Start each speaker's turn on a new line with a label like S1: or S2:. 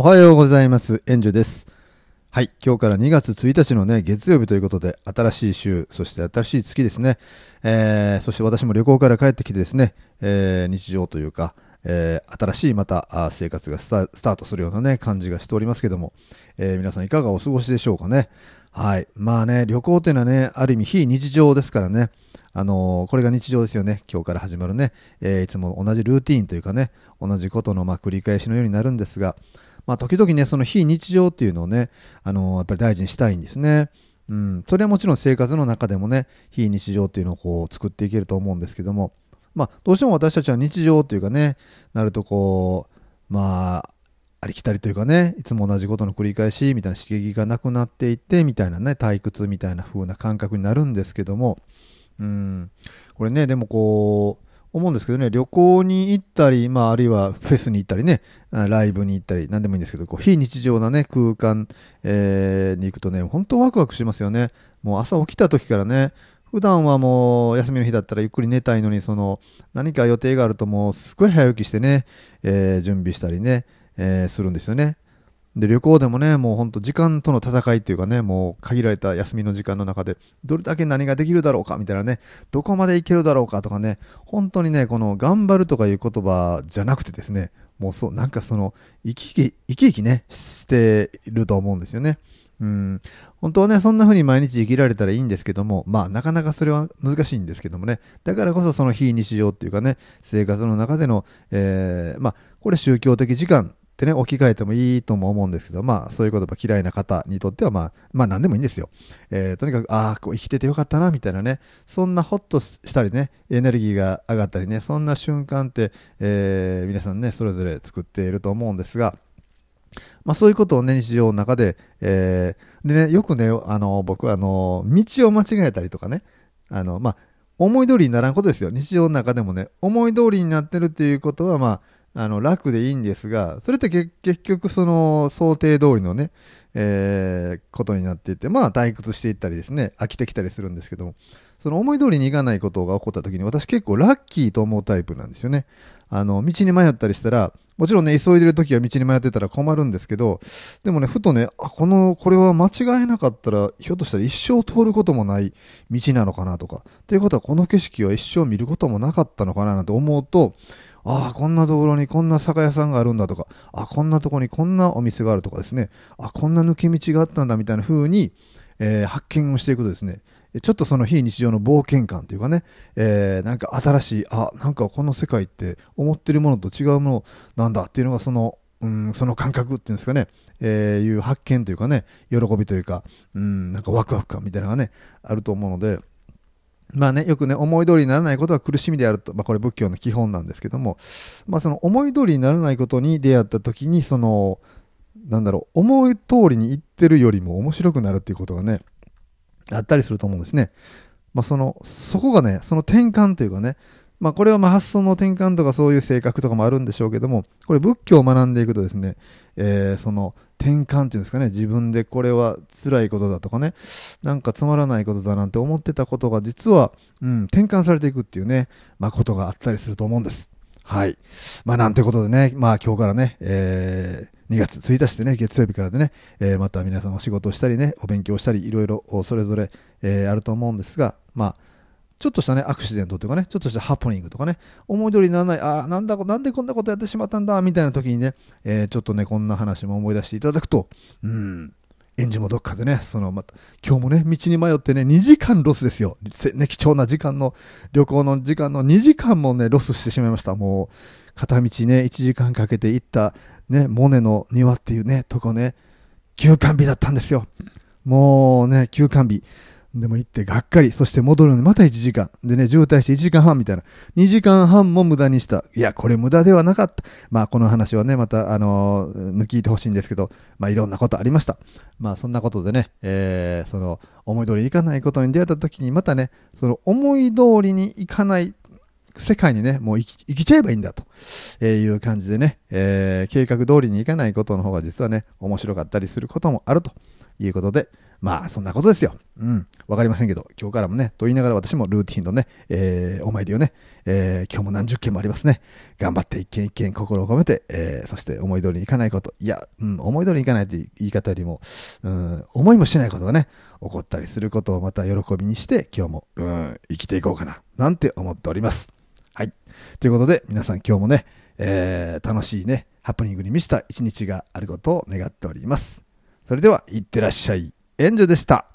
S1: おはようございます。エンジュです。はい。今日から2月1日のね、月曜日ということで、新しい週、そして新しい月ですね。えー、そして私も旅行から帰ってきてですね、えー、日常というか、えー、新しいまた生活がスタートするようなね、感じがしておりますけども、えー、皆さんいかがお過ごしでしょうかね。はい。まあね、旅行っていうのはね、ある意味非日常ですからね。あのーこれが日常ですよね。今日から始まるね。えいつも同じルーティーンというかね、同じことのま繰り返しのようになるんですが、まあ時々ね、その非日常っていうのをね、あのーやっぱり大事にしたいんですね。うん。それはもちろん生活の中でもね、非日常っていうのをこう作っていけると思うんですけども、まあどうしても私たちは日常というかね、なるとこう、まあ、ありきたりというかね、いつも同じことの繰り返しみたいな刺激がなくなっていってみたいなね、退屈みたいな風な感覚になるんですけども、うん、これね、でもこう、思うんですけどね、旅行に行ったり、まあ、あるいはフェスに行ったりね、ライブに行ったり、なんでもいいんですけど、こう非日常なね、空間、えーに行くとね、本当ワクワクしますよね。もう朝起きた時からね、普段はもう休みの日だったらゆっくり寝たいのに、その何か予定があるともうすごい早起きしてね、えー準備したりね、えーするんですよね。で、旅行でもね、もう本当時間との戦いっていうかね、もう限られた休みの時間の中で、どれだけ何ができるだろうかみたいなね、どこまでいけるだろうかとかね、本当にね、この頑張るとかいう言葉じゃなくてですね、もうそう、なんかその、生き生き、生き生きね、していると思うんですよね。うん。本当はね、そんな風に毎日生きられたらいいんですけども、まあ、なかなかそれは難しいんですけどもね。だからこそその非日常っていうかね、生活の中での、えーまあ、これ宗教的時間ってね、置き換えてもいいとも思うんですけど、まあ、そういう言葉嫌いな方にとっては、まあ、まあ、何でもいいんですよ。えーとにかく、ああ、生きててよかったな、みたいなね、そんなホッとしたりね、エネルギーが上がったりね、そんな瞬間って、えー皆さんね、それぞれ作っていると思うんですが、まあそういうことをね、日常の中で、えーでね、よくね、あの、僕はあの、道を間違えたりとかね、あの、まあ、思い通りにならんことですよ。日常の中でもね、思い通りになってるっていうことは、まあ、あの、楽でいいんですが、それって結局その想定通りのね、えーことになっていって、まあ退屈していったりですね、飽きてきたりするんですけども、その思い通りにいかないことが起こった時に私結構ラッキーと思うタイプなんですよね。あの、道に迷ったりしたら、もちろんね、急いでる時は道に迷ってたら困るんですけど、でもね、ふとね、あ、この、これは間違えなかったら、ひょっとしたら一生通ることもない道なのかなとか、ということはこの景色は一生見ることもなかったのかななんて思うと、ああ、こんなところにこんな酒屋さんがあるんだとか、あこんなとこにこんなお店があるとかですね、あ、こんな抜け道があったんだみたいな風に、えー発見をしていくとですね、ちょっとその非日常の冒険感というかね、えーなんか新しい、あ、なんかこの世界って思ってるものと違うものなんだっていうのがその、うん、その感覚っていうんですかね、えーいう発見というかね、喜びというか、うん、なんかワクワク感みたいなのがね、あると思うので、まあね、よくね、思い通りにならないことは苦しみであると、まあこれ仏教の基本なんですけども、まあその思い通りにならないことに出会った時に、その、なんだろう、思い通りに行ってるよりも面白くなるっていうことがね、あったりすると思うんですね。まあその、そこがね、その転換というかね、まあこれはま発想の転換とかそういう性格とかもあるんでしょうけども、これ仏教を学んでいくとですね、えーその転換っていうんですかね、自分でこれは辛いことだとかね、なんかつまらないことだなんて思ってたことが実は、うん、転換されていくっていうね、まあことがあったりすると思うんです。はい。まあなんてことでね、まあ今日からね、えー2月1日でね、月曜日からでね、えーまた皆さんお仕事したりね、お勉強したり、いろいろそれぞれ、えーあると思うんですが、まあ、ちょっとしたね、アクシデントというかね、ちょっとしたハプニングとかね、思い通りにならない、ああ、なんだ、なんでこんなことやってしまったんだ、みたいな時にね、えーちょっとね、こんな話も思い出していただくと、うん、演じもどっかでね、その、また、今日もね、道に迷ってね、2時間ロスですよ。ね、貴重な時間の、旅行の時間の2時間もね、ロスしてしまいました。もう、片道ね、1時間かけて行った、ね、モネの庭っていうね、とこね、休館日だったんですよ。もうね、休館日。でも行ってがっかり。そして戻るのにまた1時間。でね、渋滞して1時間半みたいな。2時間半も無駄にした。いや、これ無駄ではなかった。まあ、この話はね、また、あのー聞いてほしいんですけど、まあ、いろんなことありました。まあ、そんなことでね、えー、その、思い通りにいかないことに出会った時に、またね、その、思い通りにいかない世界にね、もう生き生きちゃえばいいんだと、えいう感じでね、えー計画通りにいかないことの方が実はね、面白かったりすることもあるということで、まあ、そんなことですよ。うん。わかりませんけど、今日からもね、と言いながら私もルーティンのね、えー、お参りをね、えー、今日も何十件もありますね。頑張って一件一件心を込めて、えー、そして思い通りにいかないこと。いや、うん、思い通りにいかないって言い方よりも、うん、思いもしないことがね、起こったりすることをまた喜びにして、今日も、うん、生きていこうかな、なんて思っております。はい。ということで、皆さん今日もね、えー、楽しいね、ハプニングに満ちた一日があることを願っております。それでは、いってらっしゃい。エンジョでした。